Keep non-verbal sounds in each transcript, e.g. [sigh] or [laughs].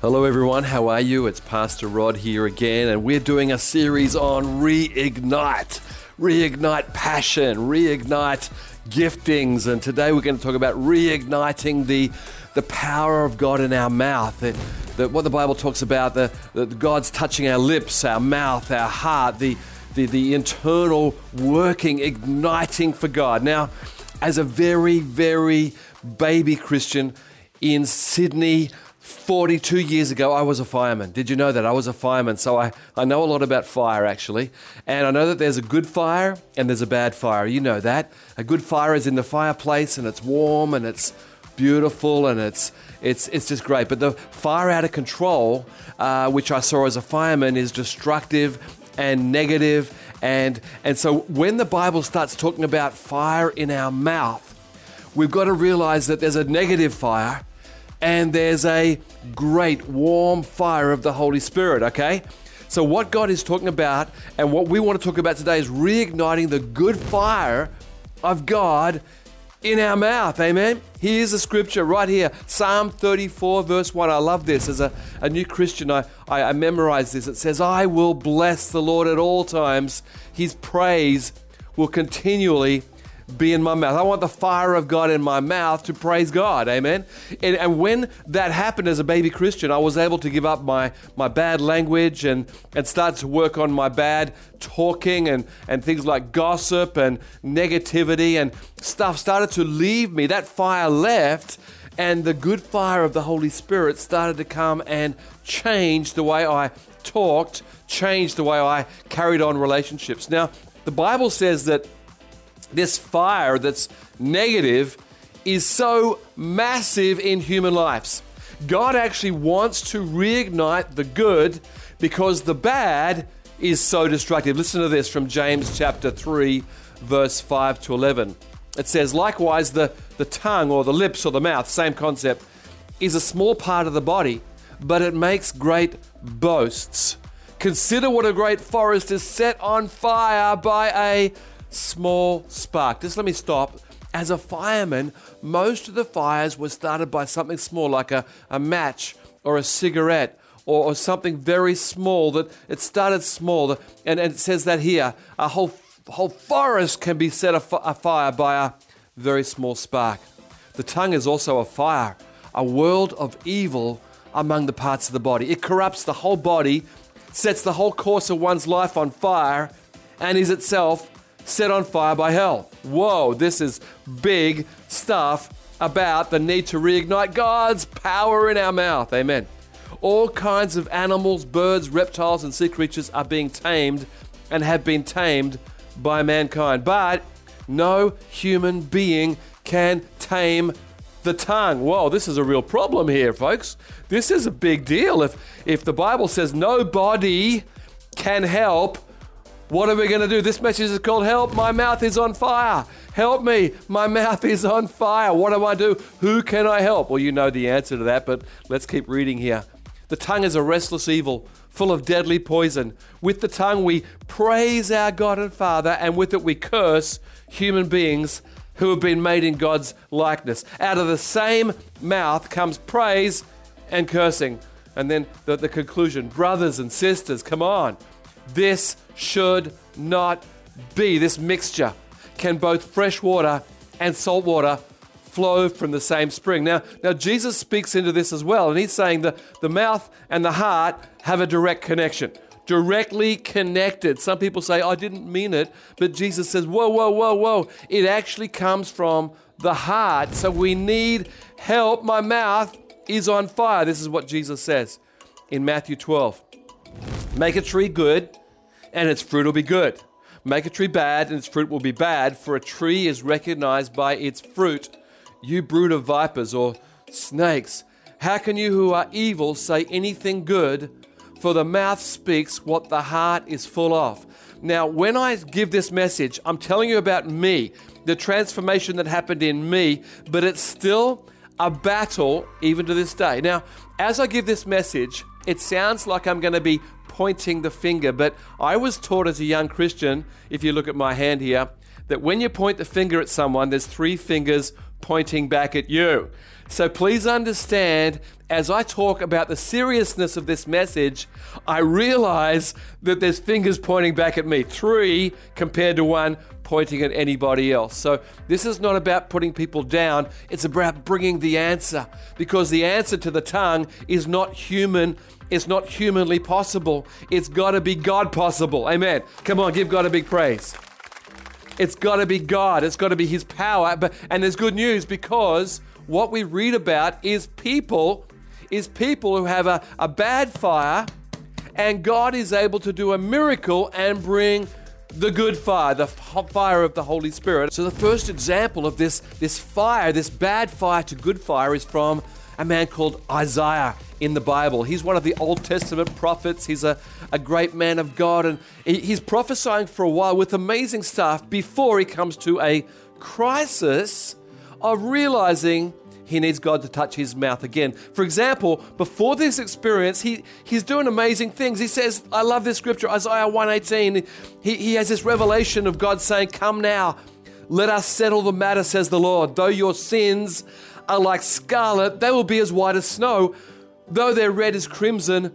Hello, everyone. How are you? It's Pastor Rod here again, and we're doing a series on reignite, reignite passion, reignite giftings. And today we're going to talk about reigniting the, the power of God in our mouth. That, what the Bible talks about, the, that God's touching our lips, our mouth, our heart, the, the, the internal working, igniting for God. Now, as a very, very baby Christian in Sydney, 42 years ago, I was a fireman. Did you know that? I was a fireman. So I, I know a lot about fire, actually. And I know that there's a good fire and there's a bad fire. You know that. A good fire is in the fireplace and it's warm and it's beautiful and it's, it's, it's just great. But the fire out of control, uh, which I saw as a fireman, is destructive and negative. And, and so when the Bible starts talking about fire in our mouth, we've got to realize that there's a negative fire and there's a great warm fire of the Holy Spirit, okay? So, what God is talking about and what we want to talk about today is reigniting the good fire of God in our mouth. Amen. Here's a scripture right here Psalm 34, verse 1. I love this. As a, a new Christian, I, I, I memorized this. It says, I will bless the Lord at all times, his praise will continually be in my mouth. I want the fire of God in my mouth to praise God. Amen. And, and, when that happened as a baby Christian, I was able to give up my, my bad language and, and start to work on my bad talking and, and things like gossip and negativity and stuff started to leave me. That fire left, and the good fire of the Holy Spirit started to come and change the way I talked, change the way I carried on relationships. Now, the Bible says that this fire that's negative is so massive in human lives. God actually wants to reignite the good because the bad is so destructive. Listen to this from James chapter 3, verse 5 to 11. It says, Likewise, the, the tongue or the lips or the mouth, same concept, is a small part of the body, but it makes great boasts. Consider what a great forest is set on fire by a small spark. Just let me stop. As a fireman, most of the fires were started by something small, like a, a match or a cigarette or, or something very small. That it started small, and, and it says that here a whole whole forest can be set afire by a very small spark. The tongue is also a fire, a world of evil among the parts of the body. It corrupts the whole body, sets the whole course of one's life on fire, and is itself set on fire by hell. Whoa, this is big stuff about the need to reignite God's power in our mouth. Amen. All kinds of animals, birds, reptiles, and sea creatures are being tamed and have been tamed by mankind. But no human being can tame the tongue. Whoa, this is a real problem here, folks. This is a big deal. If, if the Bible says nobody can help what are we going to do? This message is called Help, My Mouth is on Fire. Help me, my mouth is on fire. What do I do? Who can I help? Well, you know the answer to that, but let's keep reading here. The tongue is a restless evil, full of deadly poison. With the tongue, we praise our God and Father, and with it, we curse human beings who have been made in God's likeness. Out of the same mouth comes praise and cursing. And then the, the conclusion brothers and sisters, come on. This should not be. This mixture can both fresh water and salt water flow from the same spring. Now, now Jesus speaks into this as well, and he's saying that the mouth and the heart have a direct connection. Directly connected. Some people say, I didn't mean it, but Jesus says, Whoa, whoa, whoa, whoa. It actually comes from the heart. So we need help. My mouth is on fire. This is what Jesus says in Matthew 12. Make a tree good, and its fruit will be good. Make a tree bad, and its fruit will be bad, for a tree is recognized by its fruit. You brood of vipers or snakes, how can you who are evil say anything good? For the mouth speaks what the heart is full of. Now, when I give this message, I'm telling you about me, the transformation that happened in me, but it's still a battle even to this day. Now, as I give this message, it sounds like I'm going to be pointing the finger, but I was taught as a young Christian, if you look at my hand here, that when you point the finger at someone, there's three fingers pointing back at you. So please understand, as I talk about the seriousness of this message, I realize that there's fingers pointing back at me. Three compared to one pointing at anybody else. So this is not about putting people down, it's about bringing the answer. Because the answer to the tongue is not human. It's not humanly possible. It's got to be God possible. Amen. Come on, give God a big praise. It's got to be God. It's got to be His power. And there's good news because what we read about is people, is people who have a, a bad fire, and God is able to do a miracle and bring the good fire, the fire of the Holy Spirit. So the first example of this, this fire, this bad fire to good fire, is from a man called Isaiah in the Bible. He's one of the Old Testament prophets. He's a, a great man of God, and he's prophesying for a while with amazing stuff before he comes to a crisis of realizing he needs God to touch his mouth again. For example, before this experience, he, he's doing amazing things. He says, I love this scripture, Isaiah 118. He, he has this revelation of God saying, Come now, let us settle the matter, says the Lord. Though your sins are like scarlet, they will be as white as snow. Though they're red as crimson,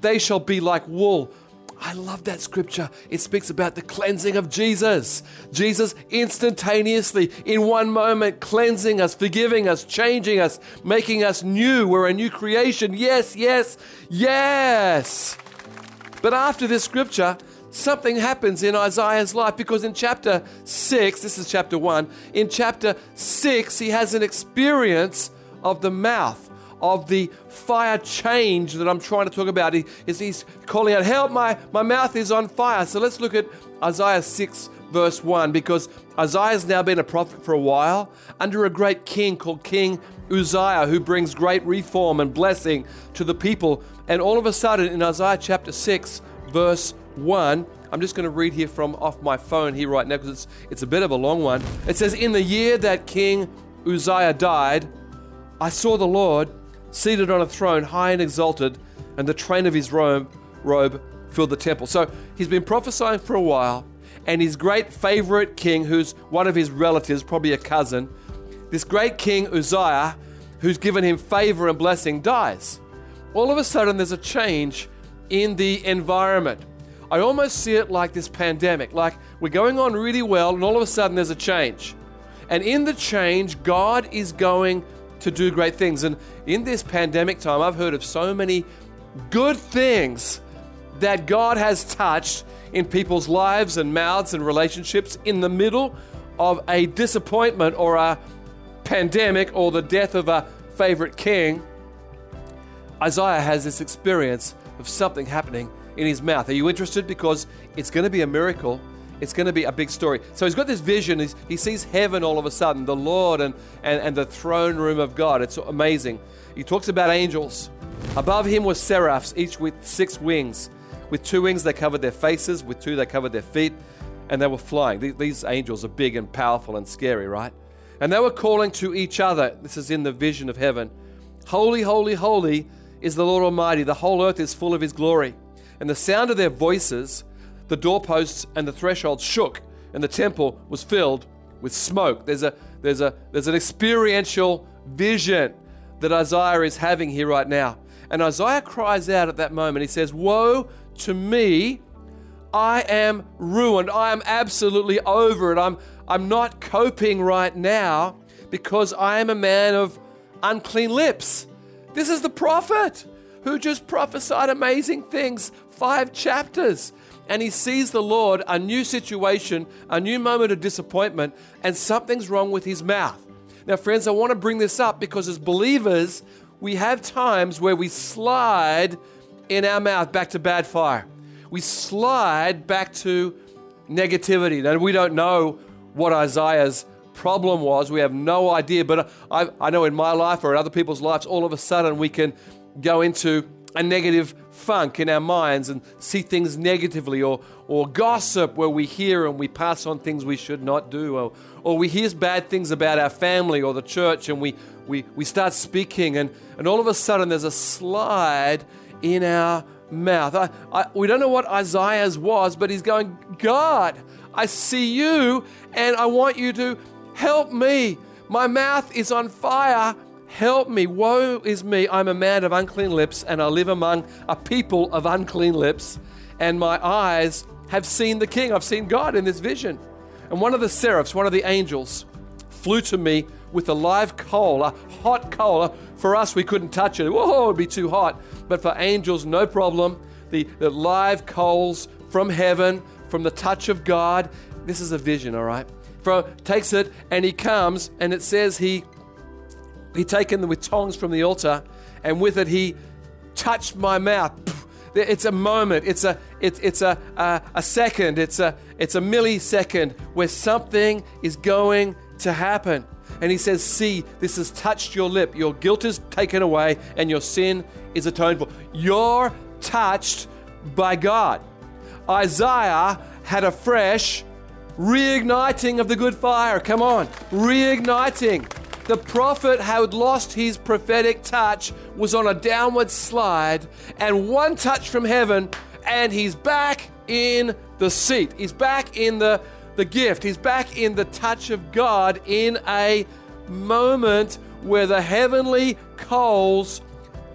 they shall be like wool. I love that scripture. It speaks about the cleansing of Jesus. Jesus instantaneously, in one moment, cleansing us, forgiving us, changing us, making us new. We're a new creation. Yes, yes, yes. But after this scripture, something happens in Isaiah's life because in chapter 6, this is chapter 1, in chapter 6, he has an experience of the mouth of the fire change that I'm trying to talk about. He, is he's calling out, Help, my, my mouth is on fire. So let's look at Isaiah 6, verse 1, because Isaiah's now been a prophet for a while under a great king called King Uzziah, who brings great reform and blessing to the people. And all of a sudden, in Isaiah chapter 6, verse 1, I'm just going to read here from off my phone here right now because it's, it's a bit of a long one. It says, In the year that King Uzziah died, I saw the Lord seated on a throne, high and exalted, and the train of his robe, robe filled the temple. So he's been prophesying for a while, and his great favorite king, who's one of his relatives, probably a cousin, this great king Uzziah, who's given him favor and blessing, dies. All of a sudden, there's a change in the environment. I almost see it like this pandemic, like we're going on really well, and all of a sudden, there's a change. And in the change, God is going to do great things. And in this pandemic time, I've heard of so many good things that God has touched in people's lives and mouths and relationships in the middle of a disappointment or a pandemic or the death of a favorite king. Isaiah has this experience of something happening in his mouth. Are you interested? Because it's going to be a miracle it's going to be a big story. So he's got this vision. He's, he sees heaven all of a sudden, the Lord and, and, and the throne room of God. It's amazing. He talks about angels. Above him were seraphs, each with six wings. With two wings, they covered their faces. With two, they covered their feet. And they were flying. These angels are big and powerful and scary, right? And they were calling to each other. This is in the vision of heaven Holy, holy, holy is the Lord Almighty. The whole earth is full of his glory. And the sound of their voices the doorposts and the thresholds shook, and the temple was filled with smoke. There's a there's a there's an experiential vision that Isaiah is having here right now. And Isaiah cries out at that moment. He says, Woe to me! I am ruined. I am absolutely over it. I'm I'm not coping right now because I am a man of unclean lips. This is the prophet who just prophesied amazing things, five chapters and he sees the Lord, a new situation, a new moment of disappointment, and something's wrong with his mouth. Now, friends, I want to bring this up because as believers, we have times where we slide in our mouth back to bad fire. We slide back to negativity. Now, we don't know what Isaiah's problem was. We have no idea. But I, I know in my life or in other people's lives, all of a sudden we can go into a negative funk in our minds and see things negatively, or, or gossip where we hear and we pass on things we should not do, or, or we hear bad things about our family or the church and we, we, we start speaking, and, and all of a sudden there's a slide in our mouth. I, I, we don't know what Isaiah's was, but he's going, God, I see you and I want you to help me. My mouth is on fire. Help me. Woe is me. I'm a man of unclean lips and I live among a people of unclean lips. And my eyes have seen the King. I've seen God in this vision. And one of the seraphs, one of the angels, flew to me with a live coal, a hot coal. For us, we couldn't touch it. Whoa, it'd be too hot. But for angels, no problem. The, the live coals from heaven, from the touch of God. This is a vision, all right? From, takes it and he comes, and it says he he taken them with tongs from the altar, and with it he touched my mouth. It's a moment. It's a it's it's a, a a second. It's a it's a millisecond where something is going to happen. And he says, See, this has touched your lip. Your guilt is taken away and your sin is atoned for. You're touched by God. Isaiah had a fresh reigniting of the good fire. Come on, reigniting. The prophet had lost his prophetic touch, was on a downward slide, and one touch from heaven, and he's back in the seat. He's back in the, the gift. He's back in the touch of God in a moment where the heavenly coals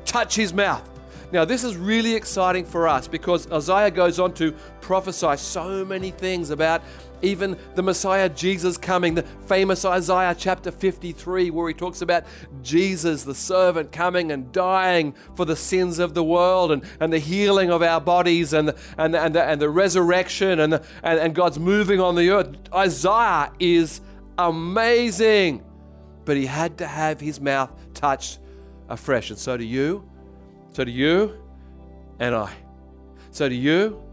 touch his mouth. Now, this is really exciting for us because Isaiah goes on to prophesy so many things about even the Messiah Jesus coming, the famous Isaiah chapter 53, where he talks about Jesus, the servant, coming and dying for the sins of the world and, and the healing of our bodies and, and, and, the, and the resurrection and, the, and, and God's moving on the earth. Isaiah is amazing, but he had to have his mouth touched afresh, and so do you so do you and I. So do you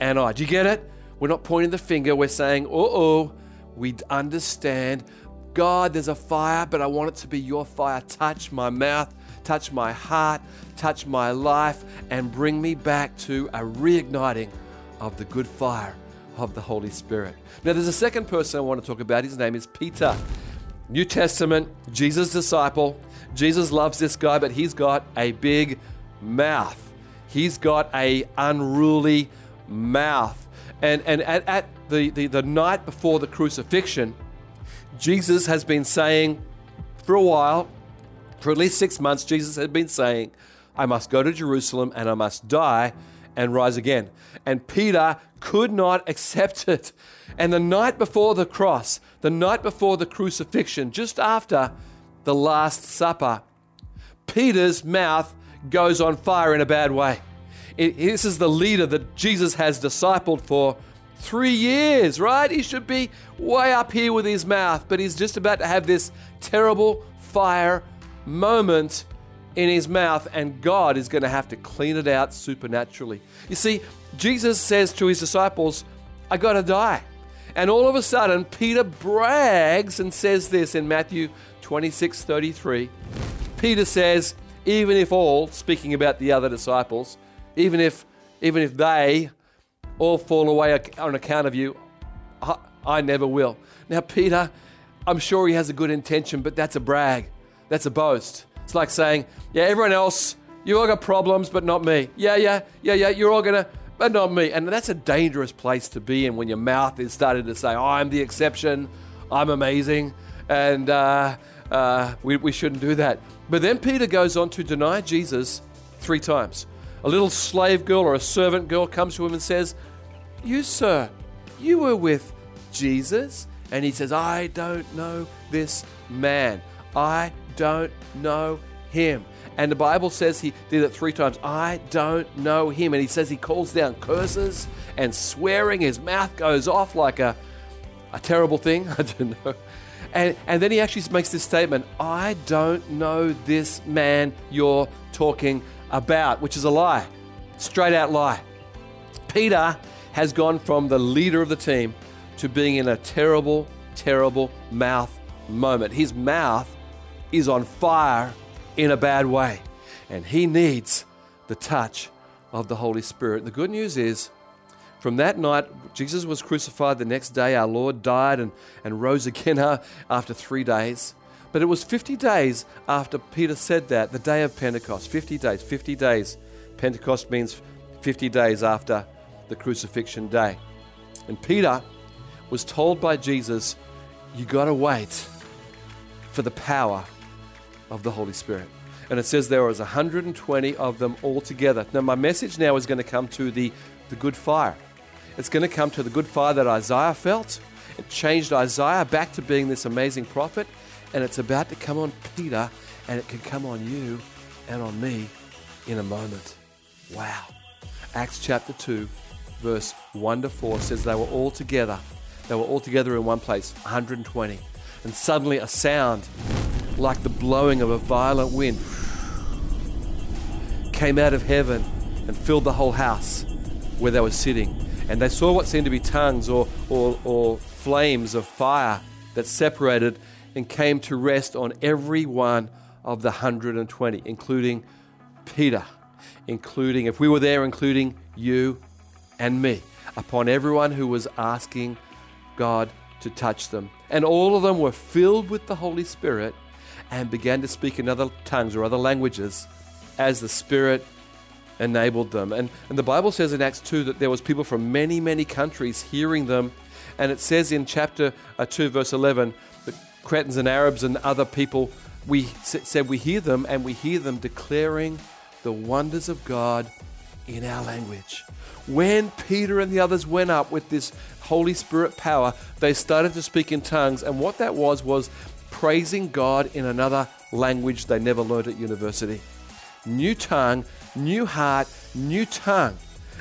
and I. Do you get it? We're not pointing the finger. We're saying, oh, oh, we understand. God, there's a fire, but I want it to be your fire. Touch my mouth, touch my heart, touch my life, and bring me back to a reigniting of the good fire of the Holy Spirit. Now, there's a second person I want to talk about. His name is Peter. New Testament, Jesus' disciple. Jesus loves this guy, but he's got a big mouth. He's got a unruly mouth. And, and at, at the, the, the night before the crucifixion, Jesus has been saying for a while, for at least six months, Jesus had been saying, I must go to Jerusalem and I must die and rise again. And Peter could not accept it. And the night before the cross, the night before the crucifixion, just after the Last Supper, Peter's mouth goes on fire in a bad way. This is the leader that Jesus has discipled for three years, right? He should be way up here with his mouth, but he's just about to have this terrible fire moment in his mouth, and God is going to have to clean it out supernaturally. You see, Jesus says to his disciples, I got to die. And all of a sudden, Peter brags and says this in Matthew 26 33. Peter says, even if all, speaking about the other disciples, even if, even if they all fall away on account of you, I, I never will. Now, Peter, I'm sure he has a good intention, but that's a brag. That's a boast. It's like saying, yeah, everyone else, you all got problems, but not me. Yeah, yeah, yeah, yeah, you're all gonna, but not me. And that's a dangerous place to be in when your mouth is starting to say, oh, I'm the exception, I'm amazing, and uh, uh, we, we shouldn't do that. But then Peter goes on to deny Jesus three times. A little slave girl or a servant girl comes to him and says, You, sir, you were with Jesus. And he says, I don't know this man. I don't know him. And the Bible says he did it three times. I don't know him. And he says he calls down curses and swearing. His mouth goes off like a, a terrible thing. [laughs] I don't know. And, and then he actually makes this statement I don't know this man you're talking about, which is a lie, straight out lie. Peter has gone from the leader of the team to being in a terrible, terrible mouth moment. His mouth is on fire in a bad way, and he needs the touch of the Holy Spirit. The good news is, from that night, Jesus was crucified. The next day, our Lord died and, and rose again [laughs] after three days. But it was 50 days after Peter said that, the day of Pentecost. 50 days, 50 days. Pentecost means 50 days after the crucifixion day. And Peter was told by Jesus, You got to wait for the power of the Holy Spirit. And it says there was 120 of them all together. Now, my message now is going to come to the, the good fire. It's going to come to the good fire that Isaiah felt. It changed Isaiah back to being this amazing prophet. And it's about to come on Peter, and it can come on you and on me in a moment. Wow. Acts chapter 2, verse 1 to 4 says they were all together. They were all together in one place, 120. And suddenly a sound like the blowing of a violent wind came out of heaven and filled the whole house where they were sitting. And they saw what seemed to be tongues or, or, or flames of fire that separated and came to rest on every one of the 120, including Peter, including, if we were there, including you and me, upon everyone who was asking God to touch them. And all of them were filled with the Holy Spirit and began to speak in other tongues or other languages as the Spirit enabled them. And, and the Bible says in Acts 2 that there was people from many, many countries hearing them. And it says in chapter uh, 2, verse 11, that Cretans and Arabs and other people, we said we hear them and we hear them declaring the wonders of God in our language. When Peter and the others went up with this Holy Spirit power, they started to speak in tongues. And what that was, was praising God in another language they never learned at university. New tongue, new heart, new tongue.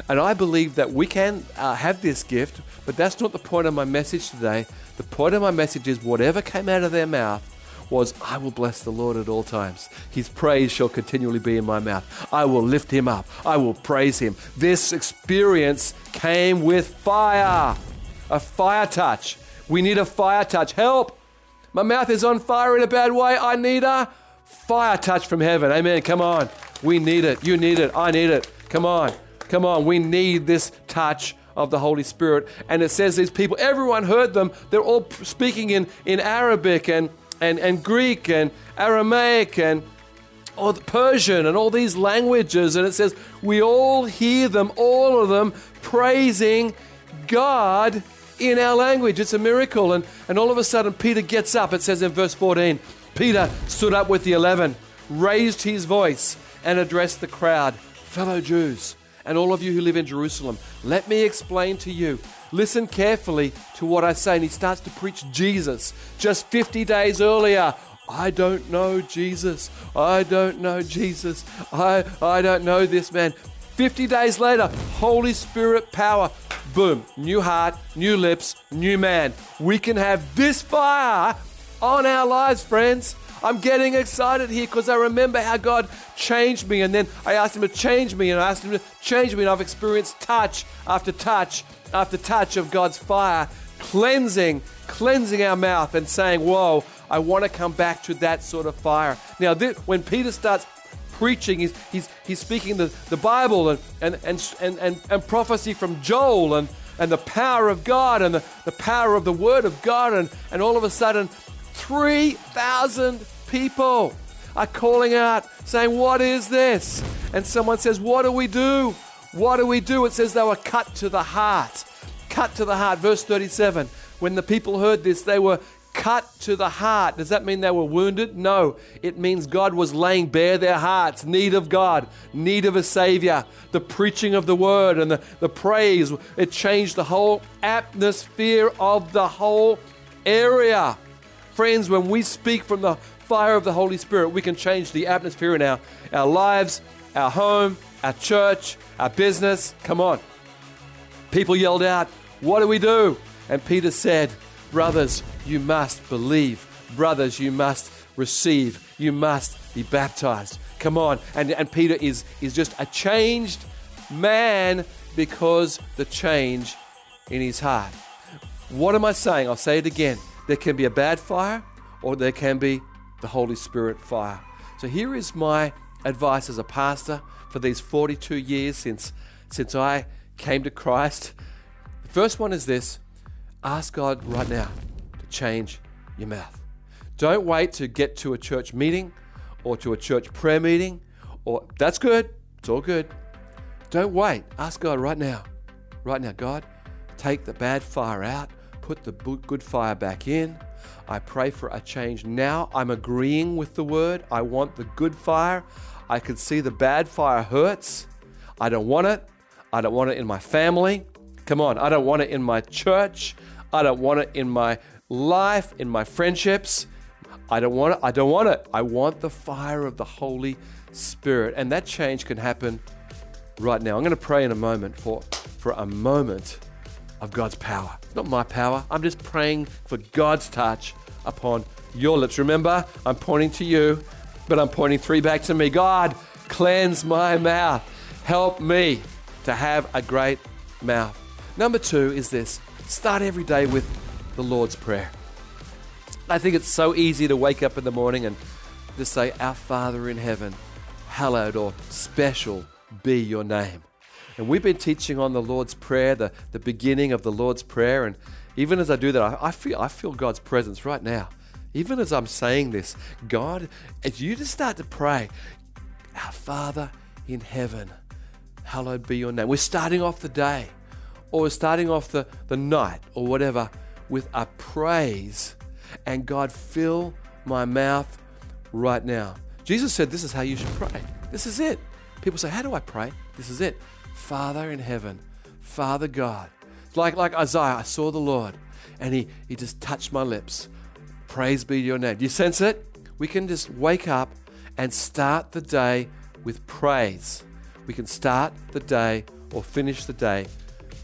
And I believe that we can uh, have this gift, but that's not the point of my message today. The point of my message is whatever came out of their mouth was, I will bless the Lord at all times. His praise shall continually be in my mouth. I will lift him up. I will praise him. This experience came with fire, a fire touch. We need a fire touch. Help! My mouth is on fire in a bad way. I need a fire touch from heaven. Amen. Come on. We need it. You need it. I need it. Come on. Come on. We need this touch of the Holy Spirit. And it says these people, everyone heard them. They're all speaking in, in Arabic and, and, and Greek and Aramaic and the Persian and all these languages. And it says, we all hear them, all of them, praising God in our language. It's a miracle. And, and all of a sudden, Peter gets up. It says in verse 14 Peter stood up with the eleven, raised his voice, and addressed the crowd Fellow Jews, and all of you who live in Jerusalem, let me explain to you. Listen carefully to what I say. And he starts to preach Jesus just 50 days earlier. I don't know Jesus. I don't know Jesus. I, I don't know this man. 50 days later, Holy Spirit power. Boom. New heart, new lips, new man. We can have this fire on our lives, friends. I'm getting excited here because I remember how God changed me, and then I asked Him to change me, and I asked Him to change me, and I've experienced touch after touch after touch of God's fire, cleansing, cleansing our mouth, and saying, Whoa, I want to come back to that sort of fire. Now, this, when Peter starts preaching, he's, he's, he's speaking the, the Bible and, and, and, and, and, prophecy from Joel and, and the power of God and the, the power of the Word of God, and, and all of a sudden, 3,000 people are calling out, saying, What is this? And someone says, What do we do? What do we do? It says they were cut to the heart. Cut to the heart. Verse 37 When the people heard this, they were cut to the heart. Does that mean they were wounded? No. It means God was laying bare their hearts, need of God, need of a Savior. The preaching of the word and the, the praise, it changed the whole atmosphere of the whole area. Friends, when we speak from the fire of the Holy Spirit, we can change the atmosphere in our, our lives, our home, our church, our business. Come on. People yelled out, What do we do? And Peter said, Brothers, you must believe. Brothers, you must receive. You must be baptized. Come on. And, and Peter is, is just a changed man because the change in his heart. What am I saying? I'll say it again. There can be a bad fire or there can be the Holy Spirit fire. So here is my advice as a pastor for these 42 years since, since I came to Christ. The first one is this ask God right now to change your mouth. Don't wait to get to a church meeting or to a church prayer meeting, or that's good, it's all good. Don't wait. Ask God right now. Right now, God, take the bad fire out, put the good fire back in. I pray for a change now. I'm agreeing with the word. I want the good fire. I can see the bad fire hurts. I don't want it. I don't want it in my family. Come on, I don't want it in my church. I don't want it in my life, in my friendships. I don't want it. I don't want it. I want the fire of the Holy Spirit. And that change can happen right now. I'm going to pray in a moment for, for a moment of God's power. It's not my power. I'm just praying for God's touch upon your lips. Remember, I'm pointing to you, but I'm pointing three back to me. God, cleanse my mouth. Help me to have a great mouth. Number two is this start every day with the Lord's Prayer. I think it's so easy to wake up in the morning and just say, Our Father in heaven, hallowed or special be your name. And we've been teaching on the Lord's Prayer, the, the beginning of the Lord's Prayer. And even as I do that, I, I, feel, I feel God's presence right now. Even as I'm saying this, God, as you just start to pray, Our Father in heaven, hallowed be your name. We're starting off the day, or we're starting off the, the night, or whatever, with a praise. And God, fill my mouth right now. Jesus said, This is how you should pray. This is it. People say, How do I pray? This is it. Father in heaven, Father God. Like, like Isaiah, I saw the Lord and he, he just touched my lips. Praise be your name. Do you sense it? We can just wake up and start the day with praise. We can start the day or finish the day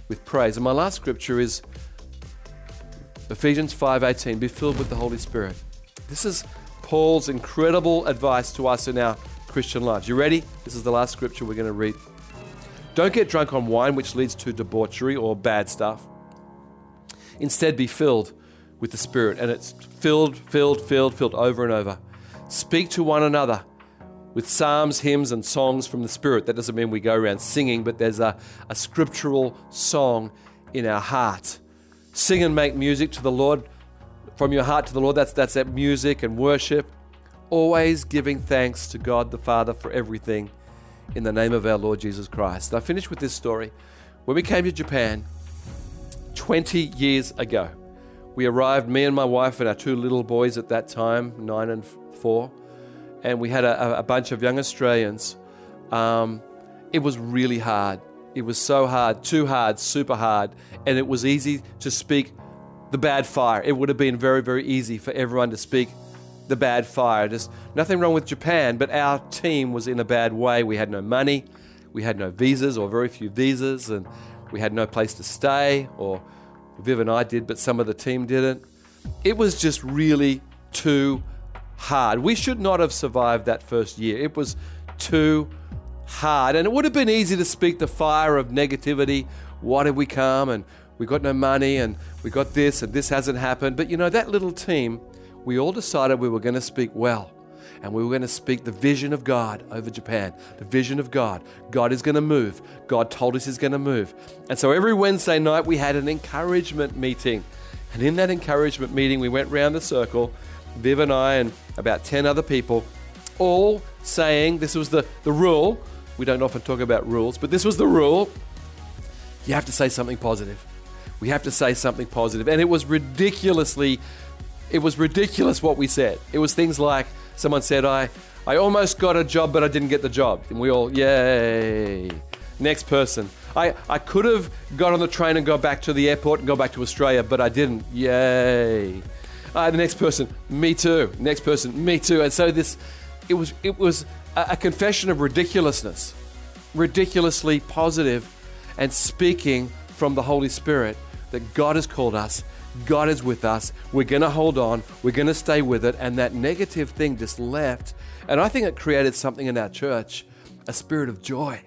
with praise. And my last scripture is Ephesians 5:18, be filled with the Holy Spirit. This is Paul's incredible advice to us in our Christian lives. You ready? This is the last scripture we're going to read. Don't get drunk on wine, which leads to debauchery or bad stuff. Instead, be filled with the Spirit. And it's filled, filled, filled, filled over and over. Speak to one another with psalms, hymns, and songs from the Spirit. That doesn't mean we go around singing, but there's a, a scriptural song in our heart. Sing and make music to the Lord from your heart to the Lord. That's, that's that music and worship. Always giving thanks to God the Father for everything in the name of our Lord Jesus Christ. I finish with this story. When we came to Japan 20 years ago, we arrived, me and my wife and our two little boys at that time, nine and four, and we had a, a bunch of young Australians. Um, it was really hard. It was so hard, too hard, super hard, and it was easy to speak the bad fire. It would have been very, very easy for everyone to speak the bad fire. There's nothing wrong with Japan, but our team was in a bad way. We had no money, we had no visas or very few visas, and we had no place to stay, or Viv and I did, but some of the team didn't. It was just really too hard. We should not have survived that first year. It was too hard. And it would have been easy to speak the fire of negativity. Why did we come? And we got no money, and we got this, and this hasn't happened. But you know, that little team we all decided we were going to speak well and we were going to speak the vision of God over Japan. The vision of God. God is going to move. God told us He's going to move. And so every Wednesday night we had an encouragement meeting. And in that encouragement meeting, we went round the circle, Viv and I, and about 10 other people, all saying this was the, the rule. We don't often talk about rules, but this was the rule. You have to say something positive. We have to say something positive. And it was ridiculously it was ridiculous what we said. It was things like someone said, I, I almost got a job, but I didn't get the job. And we all, yay. Next person. I, I could have got on the train and go back to the airport and go back to Australia, but I didn't. Yay. Uh, the next person, me too. Next person, me too. And so this, it was, it was a, a confession of ridiculousness, ridiculously positive, and speaking from the Holy Spirit that God has called us God is with us. We're going to hold on. We're going to stay with it. And that negative thing just left. And I think it created something in our church a spirit of joy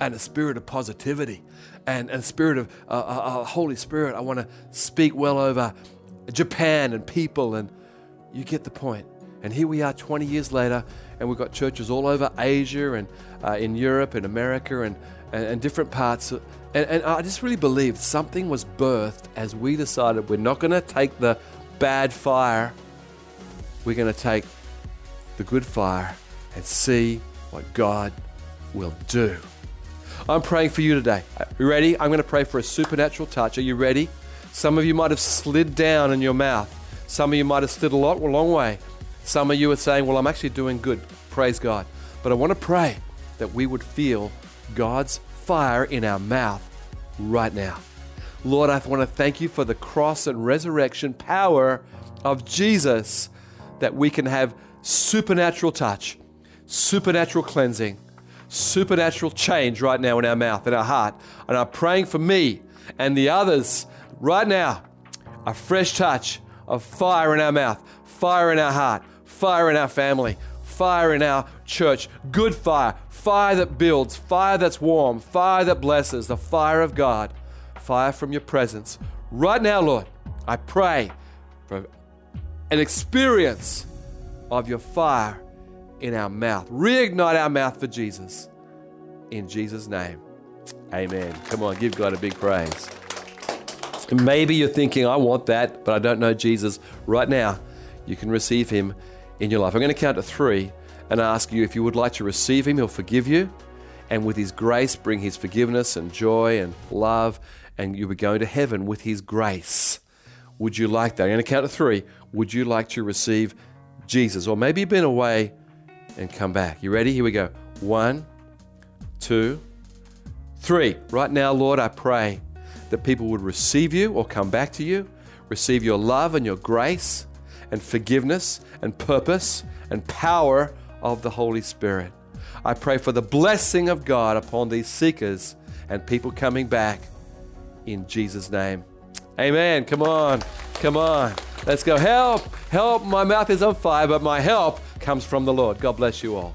and a spirit of positivity and, a spirit of uh, uh, uh Holy Spirit. I want to speak well over Japan and people. And you get the point. And here we are 20 years later, and we've got churches all over Asia and uh, in Europe and America and, and, and different parts and, and I just really believed something was birthed as we decided we're not going to take the bad fire, we're going to take the good fire and see what God will do. I'm praying for you today. Are you ready? I'm going to pray for a supernatural touch. Are you ready? Some of you might have slid down in your mouth. Some of you might have slid a lot, a long way. Some of you are saying, Well, I'm actually doing good. Praise God. But I want to pray that we would feel God's fire in our mouth right now. Lord, I want to thank you for the cross and resurrection power of Jesus that we can have supernatural touch, supernatural cleansing, supernatural change right now in our mouth, in our heart. And I'm praying for me and the others right now a fresh touch of fire in our mouth, fire in our heart, fire in our family, fire in our church, good fire, fire that builds, fire that's warm, fire that blesses, the fire of God, fire from your presence. Right now, Lord, I pray for an experience of your fire in our mouth. Reignite our mouth for Jesus. In Jesus' name, amen. Come on, give God a big praise. Maybe you're thinking, I want that, but I don't know Jesus. Right now, you can receive him in your life. I'm going to count to three and ask you if you would like to receive him, he'll forgive you. And with his grace, bring his forgiveness and joy and love, and you'll be going to heaven with his grace. Would you like that? I'm going to count to three. Would you like to receive Jesus? Or maybe you've been away and come back. You ready? Here we go. One, two, three. Right now, Lord, I pray that people would receive you or come back to you, receive your love and your grace and forgiveness and purpose and power of the Holy Spirit. I pray for the blessing of God upon these seekers and people coming back in Jesus' name. Amen. Come on. Come on. Let's go. Help. Help. My mouth is on fire, but my help comes from the Lord. God bless you all.